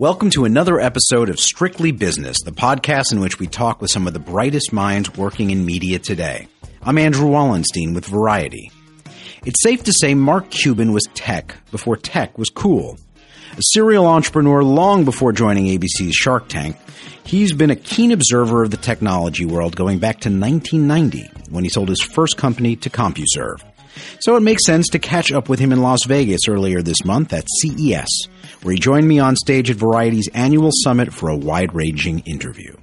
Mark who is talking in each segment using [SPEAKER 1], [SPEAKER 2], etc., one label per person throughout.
[SPEAKER 1] Welcome to another episode of Strictly Business, the podcast in which we talk with some of the brightest minds working in media today. I'm Andrew Wallenstein with Variety. It's safe to say Mark Cuban was tech before tech was cool. A serial entrepreneur long before joining ABC's Shark Tank, he's been a keen observer of the technology world going back to 1990 when he sold his first company to CompuServe. So it makes sense to catch up with him in Las Vegas earlier this month at CES, where he joined me on stage at Variety's annual summit for a wide ranging interview.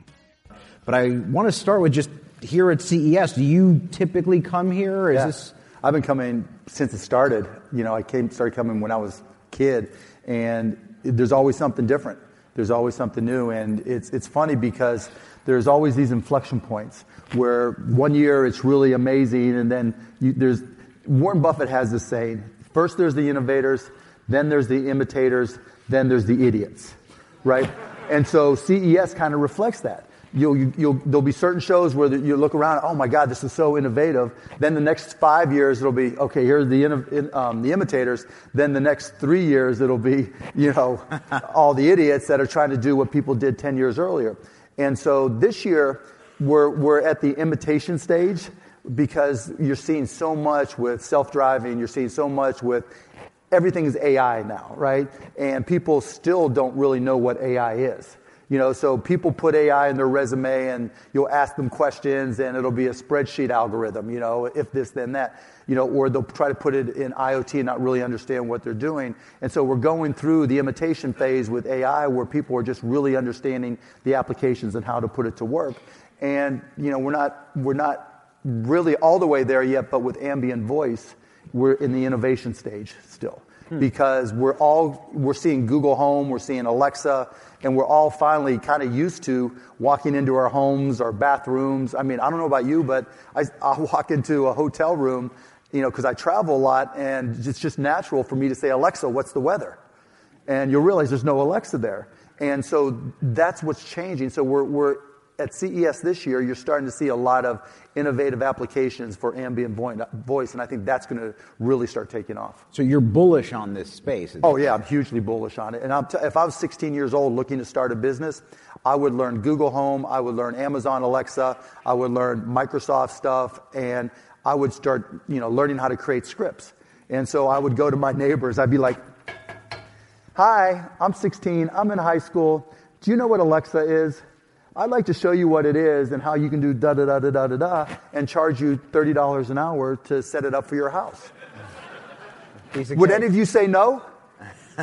[SPEAKER 1] But I want to start with just here at CES. Do you typically come here? Is
[SPEAKER 2] Yeah.
[SPEAKER 1] this
[SPEAKER 2] I've been coming since it started. You know, I came started coming when I was a kid, and there's always something different. There's always something new, and it's it's funny because there's always these inflection points where one year it's really amazing, and then you, there's Warren Buffett has this saying: first there's the innovators, then there's the imitators, then there's the idiots, right? and so CES kind of reflects that. You'll, you- you'll, there'll be certain shows where you look around, oh my God, this is so innovative. Then the next five years, it'll be, okay, here's the, inno- in, um, the imitators. Then the next three years, it'll be, you know, all the idiots that are trying to do what people did 10 years earlier. And so this year, we're, we're at the imitation stage because you're seeing so much with self-driving, you're seeing so much with everything is AI now, right? And people still don't really know what AI is. You know, so people put AI in their resume and you'll ask them questions and it'll be a spreadsheet algorithm, you know, if this, then that, you know, or they'll try to put it in IoT and not really understand what they're doing. And so we're going through the imitation phase with AI where people are just really understanding the applications and how to put it to work. And, you know, we're not, we're not really all the way there yet, but with ambient voice, we're in the innovation stage still hmm. because we're all we're seeing Google Home, we're seeing Alexa, and we're all finally kind of used to walking into our homes, our bathrooms. I mean, I don't know about you, but I, I walk into a hotel room, you know, because I travel a lot, and it's just natural for me to say, Alexa, what's the weather? and you'll realize there's no Alexa there. And so that's what's changing. So we're, we're at CES this year, you're starting to see a lot of innovative applications for ambient voice, and I think that's going to really start taking off.
[SPEAKER 1] so you're bullish on this space?
[SPEAKER 2] Oh yeah, I'm hugely bullish on it. And I'm t- if I was 16 years old looking to start a business, I would learn Google Home, I would learn Amazon Alexa, I would learn Microsoft stuff, and I would start, you know, learning how to create scripts. And so I would go to my neighbors. I'd be like, Hi, I'm 16. I'm in high school. Do you know what Alexa is? I'd like to show you what it is and how you can do da da da da da da da and charge you $30 an hour to set it up for your house. Would any of you say no?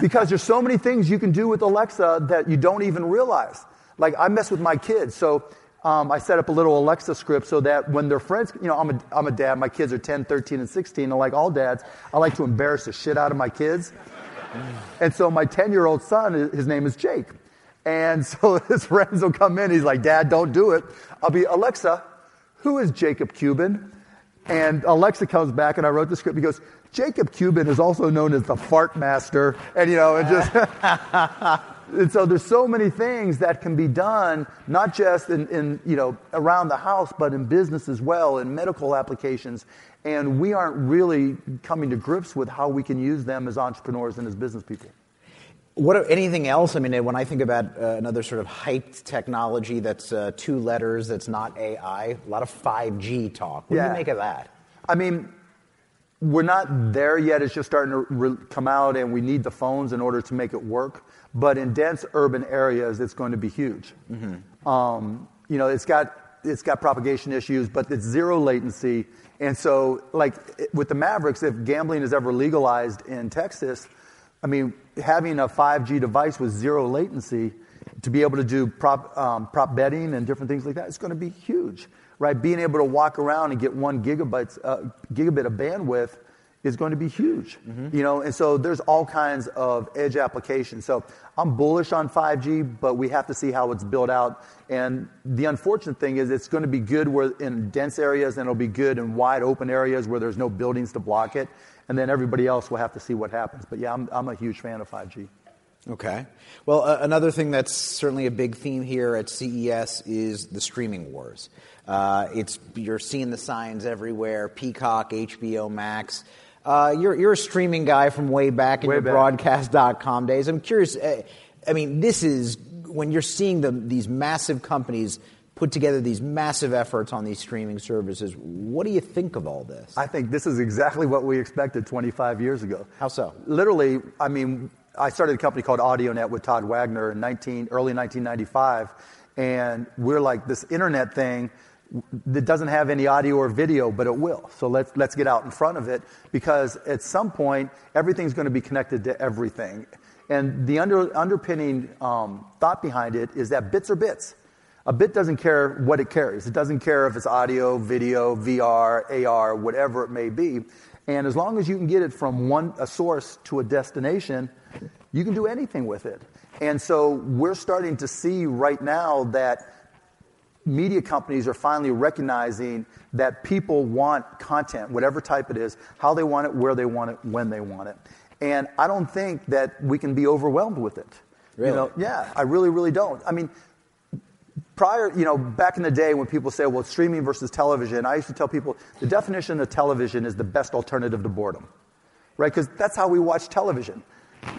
[SPEAKER 2] Because there's so many things you can do with Alexa that you don't even realize. Like I mess with my kids, so um, I set up a little Alexa script so that when their friends, you know, I'm a, I'm a dad, my kids are 10, 13, and 16, and like all dads, I like to embarrass the shit out of my kids. And so my 10 year old son, his name is Jake. And so his friends will come in. He's like, Dad, don't do it. I'll be, Alexa, who is Jacob Cuban? And Alexa comes back and I wrote the script. He goes, Jacob Cuban is also known as the fart master. And you know, it just, and so there's so many things that can be done, not just in, in, you know, around the house, but in business as well, in medical applications. And we aren't really coming to grips with how we can use them as entrepreneurs and as business people.
[SPEAKER 1] What anything else? I mean, when I think about uh, another sort of hyped technology that's uh, two letters, that's not AI, a lot of 5G talk. What do
[SPEAKER 2] Yeah.
[SPEAKER 1] you make of that?
[SPEAKER 2] I mean, we're not there yet. It's just starting to re- come out, and we need the phones in order to make it work. But in dense urban areas, it's going to be huge. Um, you know, it's got it's got propagation issues, but it's zero latency. And so, like with the Mavericks, if gambling is ever legalized in Texas, I mean, having a 5G device with zero latency to be able to do prop, um, prop betting and different things like that is going to be huge, right? Being able to walk around and get one gigabytes, uh, gigabit of bandwidth is going to be huge, you know. And so there's all kinds of edge applications. So I'm bullish on 5G, but we have to see how it's built out. And the unfortunate thing is, it's going to be good where in dense areas, and it'll be good in wide open areas where there's no buildings to block it. And then everybody else will have to see what happens. But yeah, I'm, I'm a huge fan of 5G.
[SPEAKER 1] Okay. Well, uh, another thing that's certainly a big theme here at CES is the streaming wars. Uh, it's you're seeing the signs everywhere: Peacock, HBO Max. Uh, you're you're a streaming guy from way back in
[SPEAKER 2] Way
[SPEAKER 1] your
[SPEAKER 2] back.
[SPEAKER 1] broadcast.com days. I'm curious. Uh,
[SPEAKER 3] I mean, this is when you're seeing the, these massive companies put together these massive efforts on these streaming services. What do you think of all this?
[SPEAKER 2] I think this is exactly what we expected 25 years ago.
[SPEAKER 3] How so?
[SPEAKER 2] Literally, I mean, I started a company called AudioNet with Todd Wagner in 19, early 1995, and we're like this internet thing that doesn't have any audio or video, but it will. So let's, let's get out in front of it because at some point, everything's going to be connected to everything. And the under, underpinning um, thought behind it is that bits are bits. A bit doesn't care what it carries. It doesn't care if it's audio, video, VR, AR, whatever it may be. And as long as you can get it from one a source to a destination, you can do anything with it. And so we're starting to see right now that media companies are finally recognizing that people want content, whatever type it is, how they want it, where they want it, when they want it. And I don't think that we can be overwhelmed with it.
[SPEAKER 3] Really?
[SPEAKER 2] You know, yeah, I really, really don't. I mean, prior, you know, back in the day when people say, well, streaming versus television, I used to tell people the definition of television is the best alternative to boredom, right? Because that's how we watch television.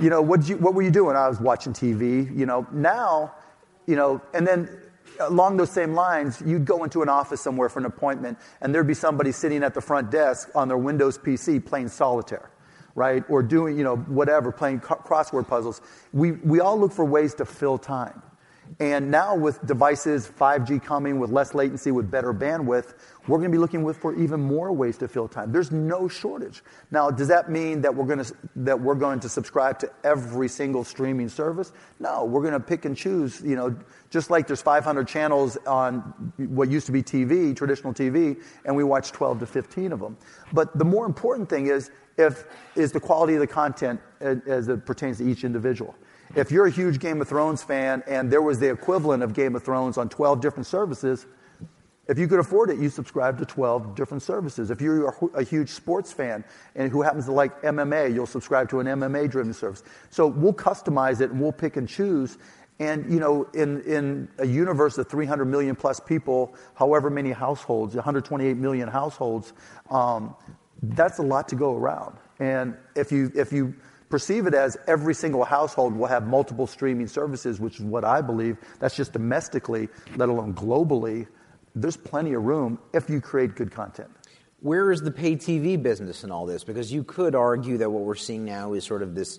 [SPEAKER 2] You know, what, you, what were you doing? I was watching TV. You know, now, you know, and then along those same lines, you'd go into an office somewhere for an appointment, and there'd be somebody sitting at the front desk on their Windows PC playing solitaire, right? Or doing, you know, whatever, playing crossword puzzles. We, we all look for ways to fill time. And now with devices, 5G coming with less latency, with better bandwidth, we're going to be looking for even more ways to fill time. There's no shortage. Now, does that mean that we're going to, that we're going to subscribe to every single streaming service? No, we're going to pick and choose, you know, just like there's 500 channels on what used to be TV, traditional TV, and we watch 12 to 15 of them. But the more important thing is, if, is the quality of the content as it pertains to each individual. If you're a huge Game of Thrones fan and there was the equivalent of Game of Thrones on 12 different services, if you could afford it, you subscribe to 12 different services. If you're a huge sports fan and who happens to like MMA, you'll subscribe to an MMA driven service. So we'll customize it and we'll pick and choose. And, you know, in, in a universe of 300 million plus people, however many households, 128 million households, um, that's a lot to go around. And if you, if you perceive it as every single household will have multiple streaming services, which is what I believe. That's just domestically, let alone globally. There's plenty of room if you create good content.
[SPEAKER 3] Where is the pay TV business in all this? Because you could argue that what we're seeing now is sort of this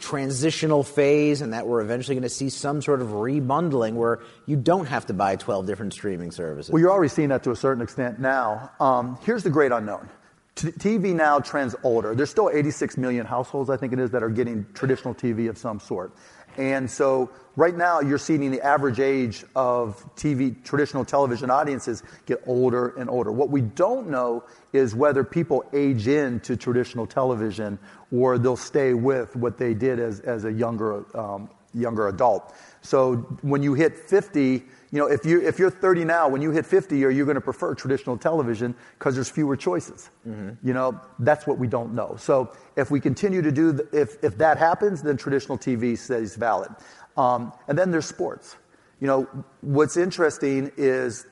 [SPEAKER 3] transitional phase and that we're eventually going to see some sort of rebundling where you don't have to buy 12 different streaming services.
[SPEAKER 2] Well, you're already seeing that to a certain extent now. Um, here's the great unknown TV now trends older. There's still 86 million households, I think it is, that are getting traditional TV of some sort. And so right now you're seeing the average age of TV, traditional television audiences get older and older. What we don't know is whether people age into traditional television or they'll stay with what they did as, as a younger, um, younger adult. So when you hit 50, you know, if, you, if you're 30 now, when you hit 50, are you going to prefer traditional television because there's fewer choices? Mm-hmm. You know, that's what we don't know. So if we continue to do, the, if, if that happens, then traditional TV stays valid. Um, and then there's sports. You know, what's interesting is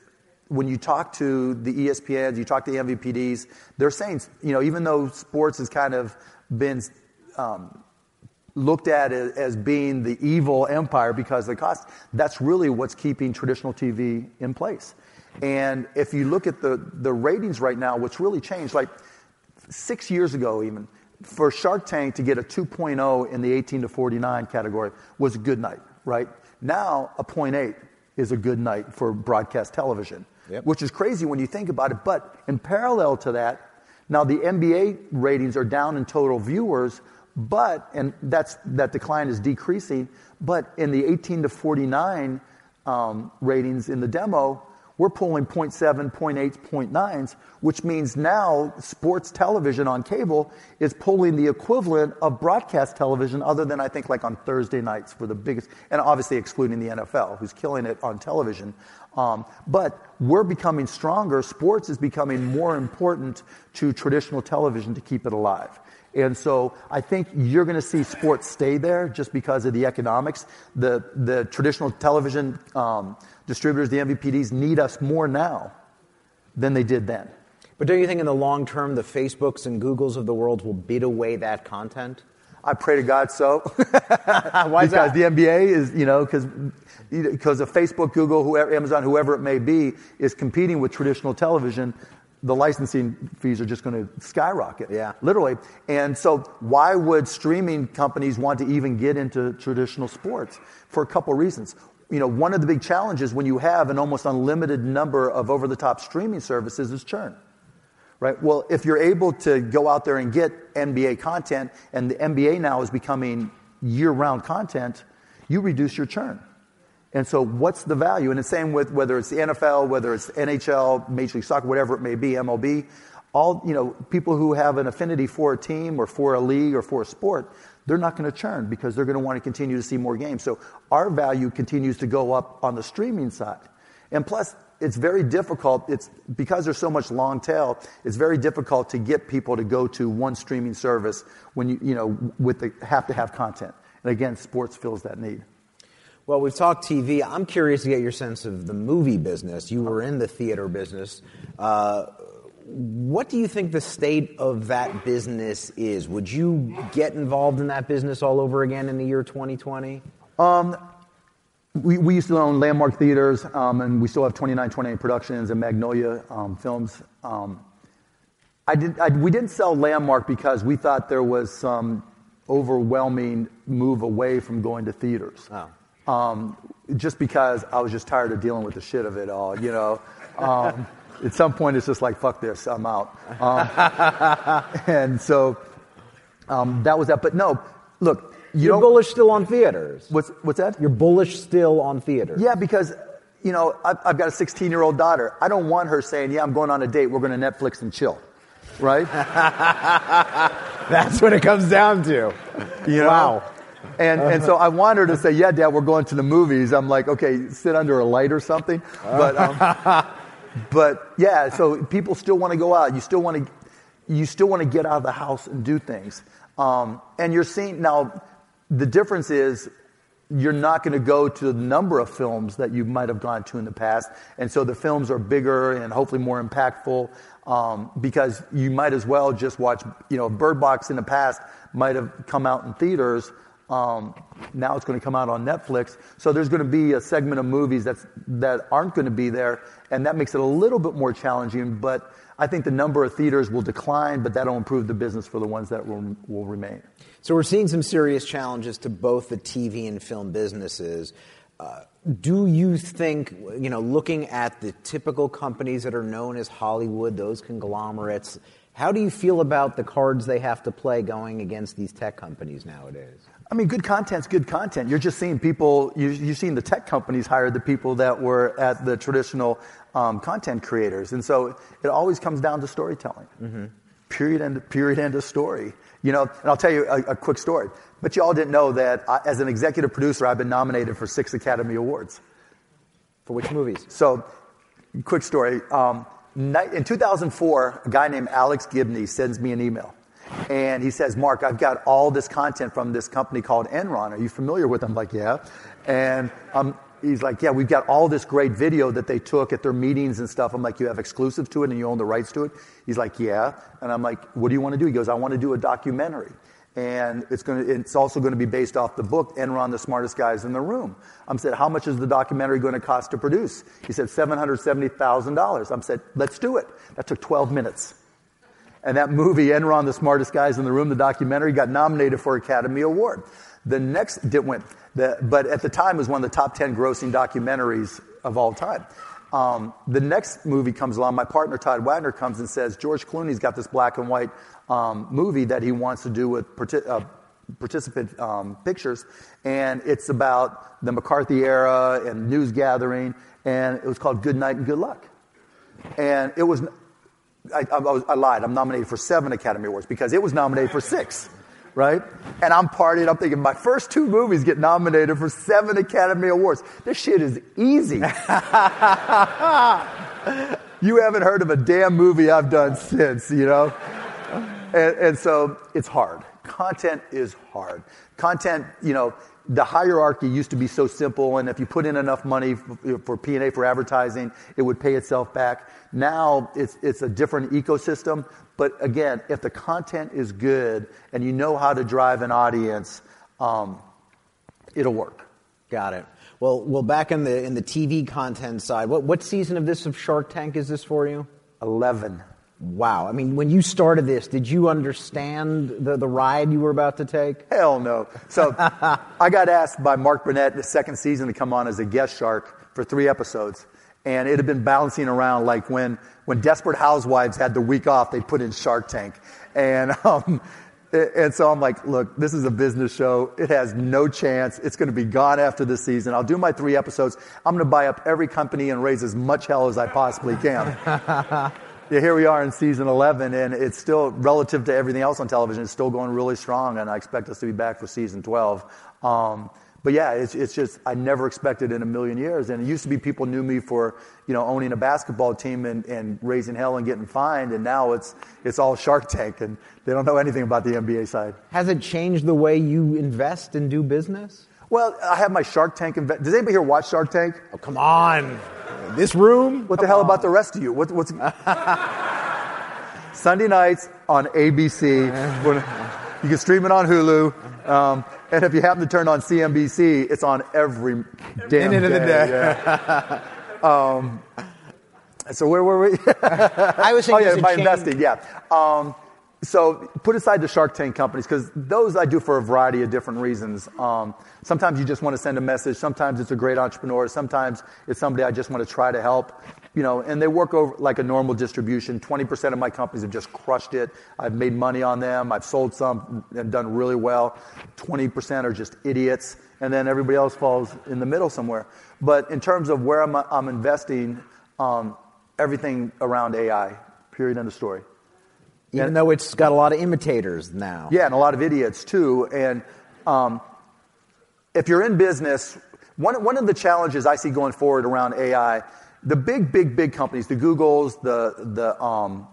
[SPEAKER 2] when you talk to the ESPNs, you talk to the MVPDs, they're saying, you know, even though sports has kind of been um, looked at as being the evil empire because of the cost, that's really what's keeping traditional TV in place. And if you look at the, the ratings right now, what's really changed, like six years ago even, for Shark Tank to get a 2.0 in the 18 to 49 category was a good night, right? Now, a 0.8 is a good night for broadcast television, yep. which is crazy when you think about it. But in parallel to that, now the NBA ratings are down in total viewers, but, and that's, that decline is decreasing, but in the 18 to 49 um, ratings in the demo, we're pulling 0.7, 0.8, 0.9s, which means now sports television on cable is pulling the equivalent of broadcast television, other than I think like on Thursday nights for the biggest, and obviously excluding the NFL, who's killing it on television. Um, but we're becoming stronger. Sports is becoming more important to traditional television to keep it alive. And so I think you're going to see sports stay there just because of the economics. The, the traditional television um, distributors, the MVPDs, need us more now than they did then.
[SPEAKER 3] But don't you think in the long term, the Facebooks and Googles of the world will bid away that content?
[SPEAKER 2] I pray to God so.
[SPEAKER 1] Why is
[SPEAKER 2] because
[SPEAKER 1] that?
[SPEAKER 2] the NBA is, you know, because because of Facebook, Google, whoever, Amazon, whoever it may be, is competing with traditional television. The licensing fees are just going to skyrocket,
[SPEAKER 1] Yeah.
[SPEAKER 2] literally. And so, why would streaming companies want to even get into traditional sports? For a couple reasons. You know, one of the big challenges when you have an almost unlimited number of over-the-top streaming services is churn right? Well, if you're able to go out there and get NBA content, and the NBA now is becoming year round content, you reduce your churn. And so, what's the value? And the same with whether it's the NFL, whether it's NHL, Major League Soccer, whatever it may be, MLB. All you know, people who have an affinity for a team or for a league or for a sport, they're not going to churn because they're going to want to continue to see more games. So our value continues to go up on the streaming side. And plus, it's very difficult. It's because there's so much long tail. It's very difficult to get people to go to one streaming service when you you know with the have to have content. And again, sports fills that need.
[SPEAKER 1] Well, we've talked TV. I'm curious to get your sense of the movie business. You were in the theater business. Uh, what do you think the state of that business is? Would you get involved in that business all over again in the year 2020?
[SPEAKER 2] We, we used to own Landmark Theaters, um, and we still have 2928 Productions and Magnolia um, Films. Um, I did, I, we didn't sell Landmark because we thought there was some overwhelming move away from going to theaters.
[SPEAKER 1] Oh.
[SPEAKER 2] Um, just because I was just tired of dealing with the shit of it all, you know. Um, at some point, it's just like, fuck this, I'm out. Um, and so um, that was that. But no, look, you
[SPEAKER 1] You're
[SPEAKER 2] don't.
[SPEAKER 1] bullish still on theaters.
[SPEAKER 2] What's, what's that?
[SPEAKER 1] You're bullish still on theaters.
[SPEAKER 2] Yeah, because you know I've, I've got a 16 year old daughter. I don't want her saying, "Yeah, I'm going on a date. We're going to Netflix and chill," right?
[SPEAKER 1] That's what it comes down to.
[SPEAKER 2] You know?
[SPEAKER 1] Wow.
[SPEAKER 2] And and so I want her to say, "Yeah, Dad, we're going to the movies." I'm like, "Okay, sit under a light or something." But um, but yeah, so people still want to go out. You still want to you still want to get out of the house and do things. Um, and you're seeing now the difference is you're not going to go to the number of films that you might have gone to in the past. And so the films are bigger and hopefully more impactful um, because you might as well just watch, you know, Bird Box in the past might have come out in theaters. Um, now it's going to come out on Netflix. So there's going to be a segment of movies that's, that aren't going to be there. And that makes it a little bit more challenging. But I think the number of theaters will decline, but that'll improve the business for the ones that will, will remain.
[SPEAKER 1] So we're seeing some serious challenges to both the TV and film businesses. Uh, do you think, you know, looking at the typical companies that are known as Hollywood, those conglomerates, how do you feel about the cards they have to play going against these tech companies nowadays?
[SPEAKER 2] I mean, good content's good content. You're just seeing people, you, you've seen the tech companies hire the people that were at the traditional um, content creators. And so it always comes down to storytelling. Period, end, period, end of story. You know, and I'll tell you a, a quick story. But you all didn't know that I, as an executive producer, I've been nominated for six Academy Awards.
[SPEAKER 1] For which movies?
[SPEAKER 2] So, quick story. Um, in 2004, a guy named Alex Gibney sends me an email. And he says, Mark, I've got all this content from this company called Enron. Are you familiar with them? I'm like, yeah. And um, he's like, yeah, we've got all this great video that they took at their meetings and stuff. I'm like, you have exclusive to it and you own the rights to it? He's like, yeah. And I'm like, what do you want to do? He goes, I want to do a documentary. And it's going to, it's also going to be based off the book, Enron, the smartest guys in the room. I am said, how much is the documentary going to cost to produce? He said, $770,000. I am said, let's do it. That took 12 minutes. And that movie, Enron, the smartest guys in the room, the documentary, got nominated for Academy Award. The next did win, the, but at the time it was one of the top 10 grossing documentaries of all time. Um, the next movie comes along. My partner Todd Wagner comes and says George Clooney's got this black and white um, movie that he wants to do with uh, participant um, pictures, and it's about the McCarthy era and news gathering, and it was called Good Night and Good Luck, and it was I, I, I, lied. I'm nominated for seven Academy Awards because it was nominated for six, right? And I'm partying. I'm thinking my first two movies get nominated for seven Academy Awards. This shit is easy. you haven't heard of a damn movie I've done since, you know? And, and so it's hard. Content is hard. Content, you know, the hierarchy used to be so simple, and if you put in enough money for, P&A for advertising, it would pay itself back. Now it's, it's a different ecosystem. But again, if the content is good and you know how to drive an audience, um, it'll work.
[SPEAKER 1] Got it. Well, well, back in the in the TV content side, what what season of this of Shark Tank is this for you?
[SPEAKER 2] Eleven.
[SPEAKER 1] Wow. I mean, when you started this, did you understand the, the ride you were about to take?
[SPEAKER 2] Hell no. So I got asked by Mark Burnett the second season to come on as a guest shark for three episodes. And it had been bouncing around like when, when Desperate Housewives had the week off, they put in Shark Tank. And, um, and so I'm like, look, this is a business show. It has no chance. It's going to be gone after this season. I'll do my three episodes. I'm going to buy up every company and raise as much hell as I possibly can. yeah, here we are in season 11, and it's still, relative to everything else on television, it's still going really strong, and I expect us to be back for season 12. Um, but yeah, it's, it's just, I never expected in a million years. And it used to be people knew me for, you know, owning a basketball team and, and raising hell and getting fined. And now it's, it's all Shark Tank and they don't know anything about the NBA side.
[SPEAKER 1] Has it changed the way you invest and do business?
[SPEAKER 2] Well, I have my Shark Tank. Inve- Does anybody here watch Shark Tank?
[SPEAKER 1] Oh, come on. This room?
[SPEAKER 2] What the hell on. about the rest of you? What, what's Sunday nights on ABC. When, you can stream it on Hulu. Um, and if you happen to turn on CNBC, it's on every damn
[SPEAKER 1] minute
[SPEAKER 2] of
[SPEAKER 1] the day.
[SPEAKER 2] Yeah. um, so where were we?
[SPEAKER 1] I was saying,
[SPEAKER 2] oh yeah, by investing. Yeah. Um, so put aside the Shark Tank companies because those I do for a variety of different reasons. Um, sometimes you just want to send a message. Sometimes it's a great entrepreneur. Sometimes it's somebody I just want to try to help. You know, and they work over like a normal distribution. Twenty percent of my companies have just crushed it. I've made money on them. I've sold some and done really well. Twenty percent are just idiots, and then everybody else falls in the middle somewhere. But in terms of where I'm, I'm investing, um, everything around AI. Period. End of story.
[SPEAKER 1] Even though it's got a lot of imitators now.
[SPEAKER 2] Yeah, and a lot of idiots too. And um, if you're in business, one, one of the challenges I see going forward around AI, the big, big, big companies, the Googles, the, the um,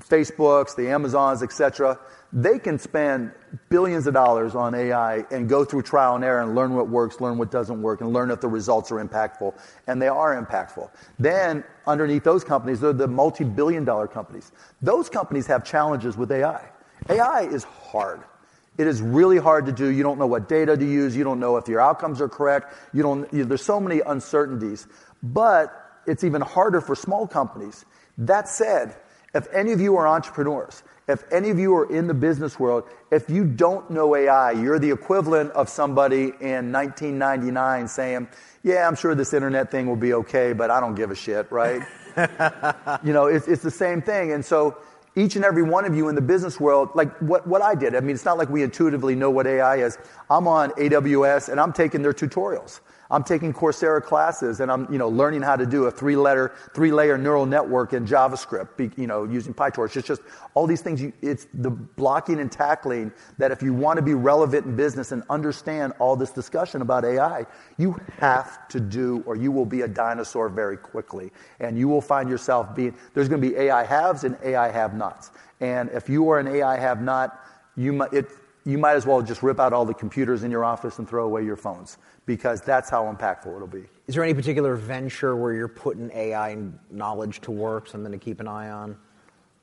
[SPEAKER 2] Facebooks, the Amazons, etc., they can spend billions of dollars on AI and go through trial and error and learn what works, learn what doesn't work, and learn if the results are impactful. And they are impactful. Then, underneath those companies, they're the multi billion dollar companies. Those companies have challenges with AI. AI is hard. It is really hard to do. You don't know what data to use. You don't know if your outcomes are correct. You don't, you, there's so many uncertainties. But it's even harder for small companies. That said, if any of you are entrepreneurs, if any of you are in the business world, if you don't know AI, you're the equivalent of somebody in 1999 saying, Yeah, I'm sure this internet thing will be okay, but I don't give a shit, right? you know, it's, it's the same thing. And so, each and every one of you in the business world, like what, what I did, I mean, it's not like we intuitively know what AI is. I'm on AWS and I'm taking their tutorials. I'm taking Coursera classes and I'm, you know, learning how to do a three-letter, three-layer neural network in JavaScript, you know, using PyTorch. It's just all these things. You, it's the blocking and tackling that if you want to be relevant in business and understand all this discussion about AI, you have to do, or you will be a dinosaur very quickly, and you will find yourself being. There's going to be AI haves and AI have-nots, and if you are an AI have-not, you might. It, you might as well just rip out all the computers in your office and throw away your phones because that's how impactful it'll be.
[SPEAKER 1] Is there any particular venture where you're putting AI knowledge to work, something to keep an eye on?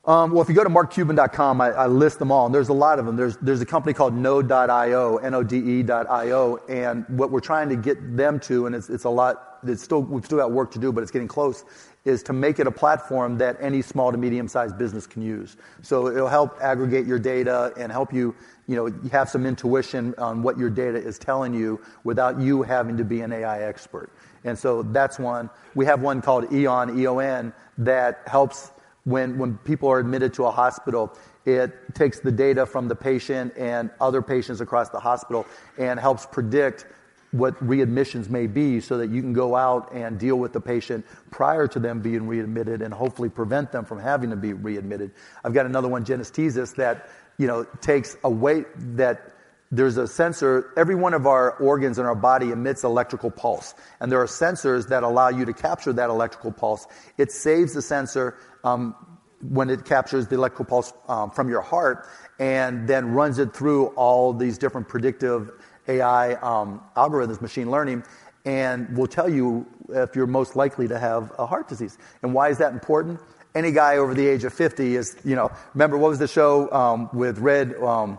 [SPEAKER 2] Um, well, if you go to markcuban.com, I, I, list them all, and there's a lot of them. There's, there's a company called Node.io, N-O-D-E.io, and what we're trying to get them to, and it's, it's a lot, it's still, we've still got work to do, but it's getting close, is to make it a platform that any small to medium-sized business can use. So it'll help aggregate your data and help you you know, have some intuition on what your data is telling you without you having to be an AI expert. And so that's one. We have one called EON, EON, that helps when, when people are admitted to a hospital. It takes the data from the patient and other patients across the hospital and helps predict what readmissions may be so that you can go out and deal with the patient prior to them being readmitted and hopefully prevent them from having to be readmitted. I've got another one, Genetesis, that you know, takes away that there's a sensor, every one of our organs in our body emits electrical pulse. And there are sensors that allow you to capture that electrical pulse. It saves the sensor, um, when it captures the electrical pulse um, from your heart and then runs it through all these different predictive AI um, algorithms, machine learning, and will tell you if you're most likely to have a heart disease. And why is that important? Any guy over the age of 50 is, you know, remember what was the show um, with Redd? Um,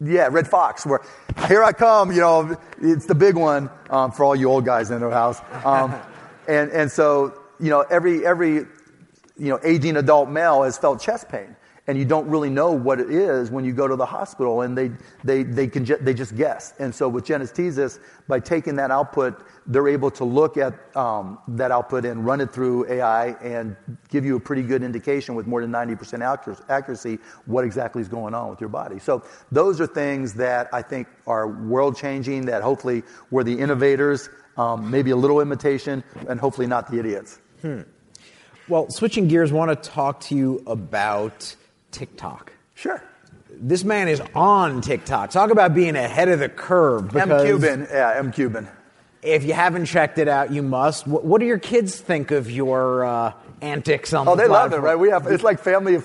[SPEAKER 2] yeah, Redd Foxx, where here I come, you know, it's the big one um, for all you old guys in the house. Um, and, and so, you know, every, every, you know, aging adult male has felt chest pain and you don't really know what it is when you go to the hospital and they, they, they, can ju- they just guess. And so with Genetesis, by taking that output, they're able to look at um, that output and run it through AI and give you a pretty good indication with more than 90% accuracy what exactly is going on with your body. So those are things that I think are world changing, that hopefully we're the innovators, um, maybe a little imitation, and hopefully not the idiots.
[SPEAKER 1] Hmm. Well, switching gears, I want to talk to you about TikTok.
[SPEAKER 2] Sure.
[SPEAKER 1] This man is on TikTok. Talk about being ahead of the curve.
[SPEAKER 2] M. Cuban, yeah, M. Cuban.
[SPEAKER 1] If you haven't checked it out, you must. What, what do your kids think of your uh, antics on
[SPEAKER 2] oh,
[SPEAKER 1] the
[SPEAKER 2] they love it, right? We have it's like family.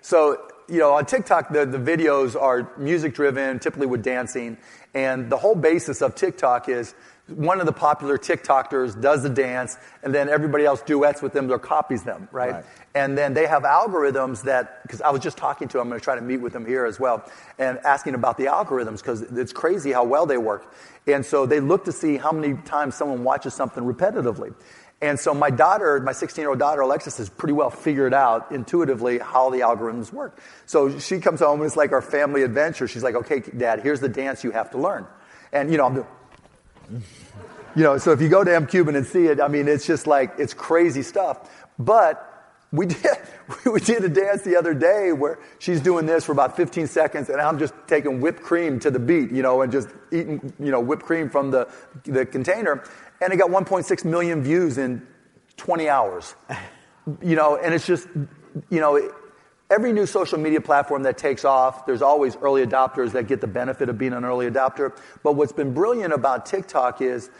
[SPEAKER 2] So you know, on TikTok, the, the videos are music driven, typically with dancing, and the whole basis of TikTok is one of the popular TikTokers does the dance, and then everybody else duets with them or copies them, right? right. And then they have algorithms that, because I was just talking to them, I'm going to try to meet with them here as well, and asking about the algorithms, because it's crazy how well they work. And so they look to see how many times someone watches something repetitively. And so my daughter, my 16 year old daughter, Alexis, has pretty well figured out intuitively how the algorithms work. So she comes home and it's like our family adventure. She's like, okay, dad, here's the dance you have to learn. And, you know, I'm doing, you know, so if you go to M Cuban and see it, I mean, it's just like, it's crazy stuff. But we did, we did a dance the other day where she's doing this for about 15 seconds and I'm just taking whipped cream to the beat, you know, and just eating, you know, whipped cream from the, the container. And it got 1.6 million views in 20 hours. You know, and it's just, you know, every new social media platform that takes off, there's always early adopters that get the benefit of being an early adopter. But what's been brilliant about TikTok is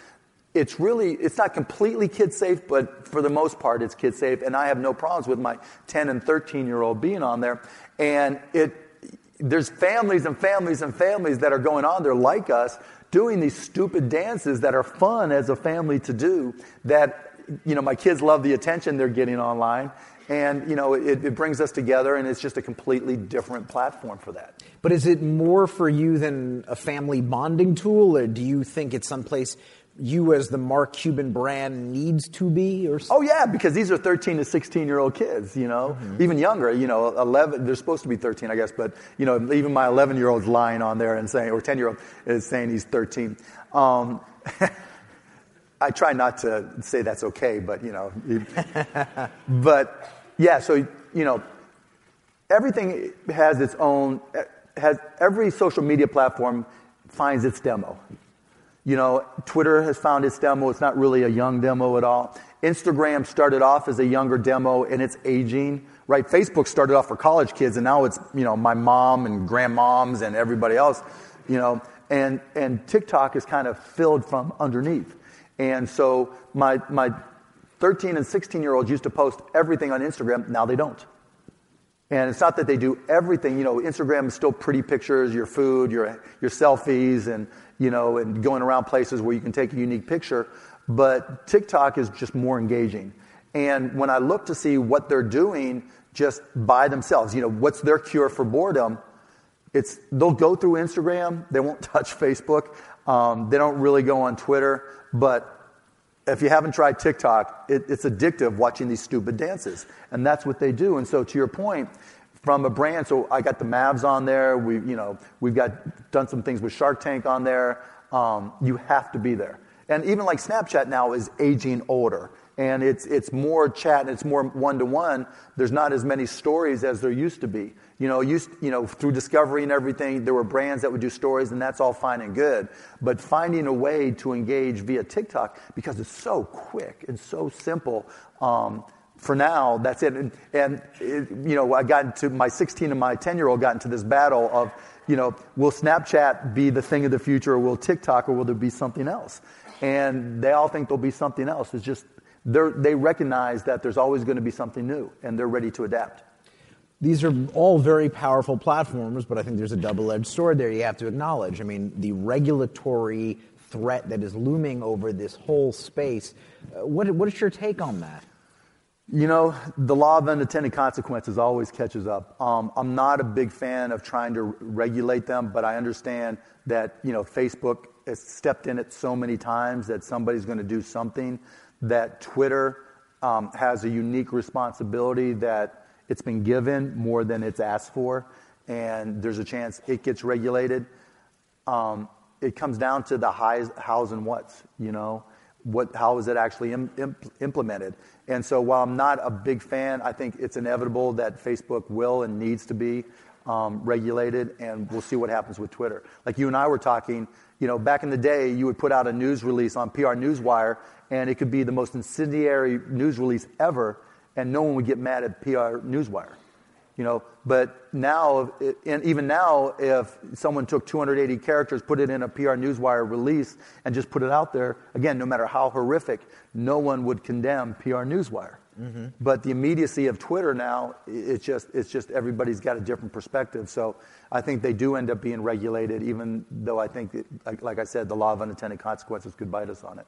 [SPEAKER 2] it's really it's not completely kid safe but for the most part it's kid safe. And i have no problems with my 10 and 13 year old being on there. And it there's families and families and families that are going on there like us doing these stupid dances that are fun as a family to do that you know my kids love the attention they're getting online and, you know, it, it, brings us together, and it's just a completely different platform for that.
[SPEAKER 1] But is it more for you than a family bonding tool, or do you think it's someplace you, as the Mark Cuban brand, needs to be? Or
[SPEAKER 2] oh, yeah, because these are 13 to 16 year old kids, you know, mm-hmm. even younger, you know, 11, they're supposed to be 13, I guess, but, you know, even my 11 year old's lying on there and saying, or 10 year old is saying he's 13. Um, I try not to say that's okay, but you know, but yeah, so, you know, everything has its own, has, every social media platform finds its demo. You know, Twitter has found its demo. It's not really a young demo at all. Instagram started off as a younger demo and it's aging, right? Facebook started off for college kids and now it's, you know, my mom and grandmoms and everybody else, you know, and, and TikTok is kind of filled from underneath. And so my, my 13 and 16 year olds used to post everything on Instagram. Now they don't. And it's not that they do everything. You know, Instagram is still pretty pictures, your food, your, your selfies, and, you know, and going around places where you can take a unique picture. But TikTok is just more engaging. And when I look to see what they're doing just by themselves, you know, what's their cure for boredom? It's, they'll go through Instagram. They won't touch Facebook. Um, they don't really go on Twitter. But if you haven't tried TikTok, it, it's addictive watching these stupid dances. And that's what they do. And so to your point, from a brand, so I got the Mavs on there. We, you know, we've got done some things with Shark Tank on there. Um, you have to be there. And even like Snapchat now is aging older and it's, it's more chat and it's more one to one. There's not as many stories as there used to be. You know, used, you know, through discovery and everything, there were brands that would do stories and that's all fine and good. But finding a way to engage via TikTok because it's so quick and so simple, um, for now, that's it. And, and it, you know, I got into my 16 and my 10 year old got into this battle of, you know, will Snapchat be the thing of the future or will TikTok or will there be something else? And they all think there'll be something else. It's just they recognize that there's always going to be something new, and they're ready to adapt.
[SPEAKER 1] These are all very powerful platforms, but I think there's a double edged sword there you have to acknowledge. I mean, the regulatory threat that is looming over this whole space. Uh, what, what is your take on that?
[SPEAKER 2] You know, the law of unintended consequences always catches up. Um, I'm not a big fan of trying to regulate them, but I understand that, you know, Facebook has stepped in it so many times that somebody's going to do something, that Twitter um, has a unique responsibility that it's been given more than it's asked for, and there's a chance it gets regulated. Um, it comes down to the highs, hows and whats, you know. What, how is it actually Im, imp, implemented? And so while I'm not a big fan, I think it's inevitable that Facebook will and needs to be um, regulated, and we'll see what happens with Twitter. Like you and I were talking, you know, back in the day, you would put out a news release on PR Newswire, and it could be the most incendiary news release ever, and no one would get mad at PR Newswire. You know, but now, and even now, if someone took 280 characters, put it in a PR Newswire release, and just put it out there, again, no matter how horrific, no one would condemn PR Newswire. Mm-hmm. But the immediacy of Twitter now, it's just, it's just everybody's got a different perspective. So I think they do end up being regulated, even though I think, like, like I said, the law of unintended consequences could bite us on it.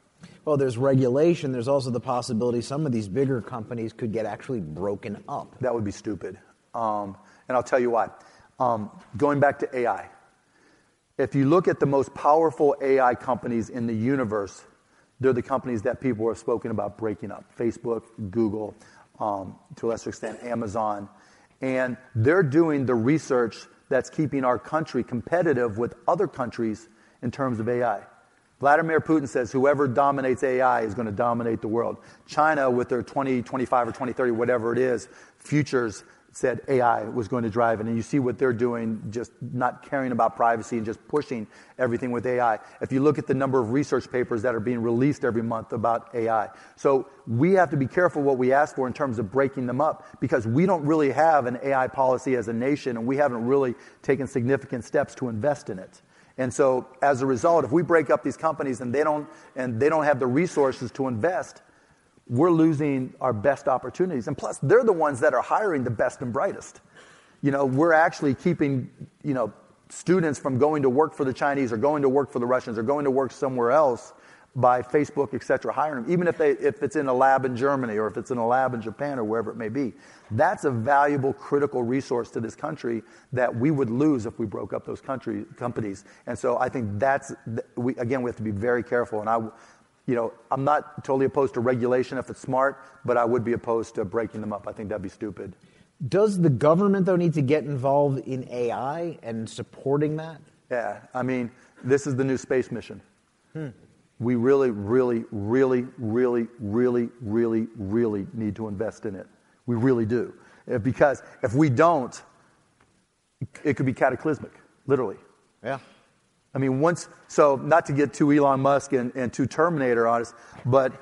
[SPEAKER 1] Well, there's regulation. There's also the possibility some of these bigger companies could get actually broken up.
[SPEAKER 2] That would be stupid. Um, and I'll tell you why. Um, going back to AI, if you look at the most powerful AI companies in the universe, they're the companies that people have spoken about breaking up Facebook, Google, um, to a lesser extent, Amazon. And they're doing the research that's keeping our country competitive with other countries in terms of AI. Vladimir Putin says whoever dominates AI is going to dominate the world. China, with their 2025 or 2030, whatever it is, futures said AI was going to drive it. And you see what they're doing, just not caring about privacy and just pushing everything with AI. If you look at the number of research papers that are being released every month about AI. So we have to be careful what we ask for in terms of breaking them up because we don't really have an AI policy as a nation and we haven't really taken significant steps to invest in it. And so as a result, if we break up these companies and they don't, and they don't have the resources to invest, we're losing our best opportunities. And plus, they're the ones that are hiring the best and brightest. You know, we're actually keeping, you know, students from going to work for the Chinese or going to work for the Russians or going to work somewhere else by Facebook, et cetera, hiring them, even if, they, if it's in a lab in Germany or if it's in a lab in Japan or wherever it may be. That's a valuable, critical resource to this country that we would lose if we broke up those country, companies. And so I think that's, we, again, we have to be very careful. And I, you know, I'm not totally opposed to regulation if it's smart, but I would be opposed to breaking them up. I think that'd be stupid.
[SPEAKER 1] Does the government, though, need to get involved in AI and supporting that?
[SPEAKER 2] Yeah, I mean, this is the new space mission. Hmm. We really, really, really, really, really, really, really need to invest in it. We really do. Uh, because if we don't, it could be cataclysmic, literally.
[SPEAKER 1] Yeah.
[SPEAKER 2] I mean, once, so not to get too Elon Musk and, and too Terminator on us, but,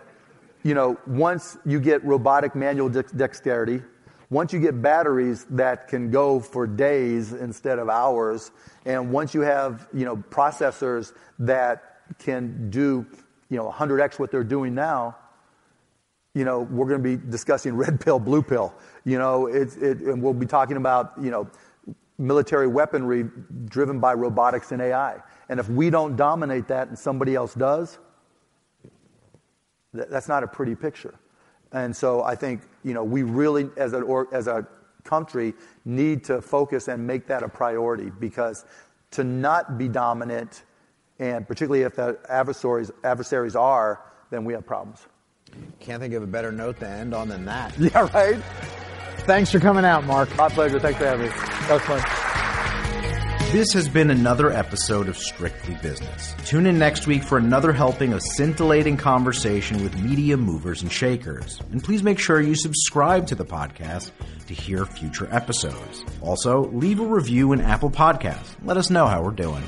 [SPEAKER 2] you know, once you get robotic manual dexterity, once you get batteries that can go for days instead of hours, and once you have, you know, processors that can do, you know, 100x what they're doing now, you know, we're going to be discussing red pill, blue pill. You know, it, it, and we'll be talking about, you know, military weaponry driven by robotics and AI. And if we don't dominate that and somebody else does, that's not a pretty picture. And so I think, you know, we really, as a, or, as a country, need to focus and make that a priority because to not be dominant, and particularly if the adversaries, adversaries are, then we have problems.
[SPEAKER 1] Can't think of a better note to end on than that.
[SPEAKER 2] Yeah, right?
[SPEAKER 1] Thanks for coming out, Mark.
[SPEAKER 2] My pleasure. Thanks for having me. That was fun.
[SPEAKER 3] This has been another episode of Strictly Business. Tune in next week for another helping of scintillating conversation with media movers and shakers. And please make sure you subscribe to the podcast to hear future episodes. Also, leave a review in Apple Podcasts. Let us know how we're doing.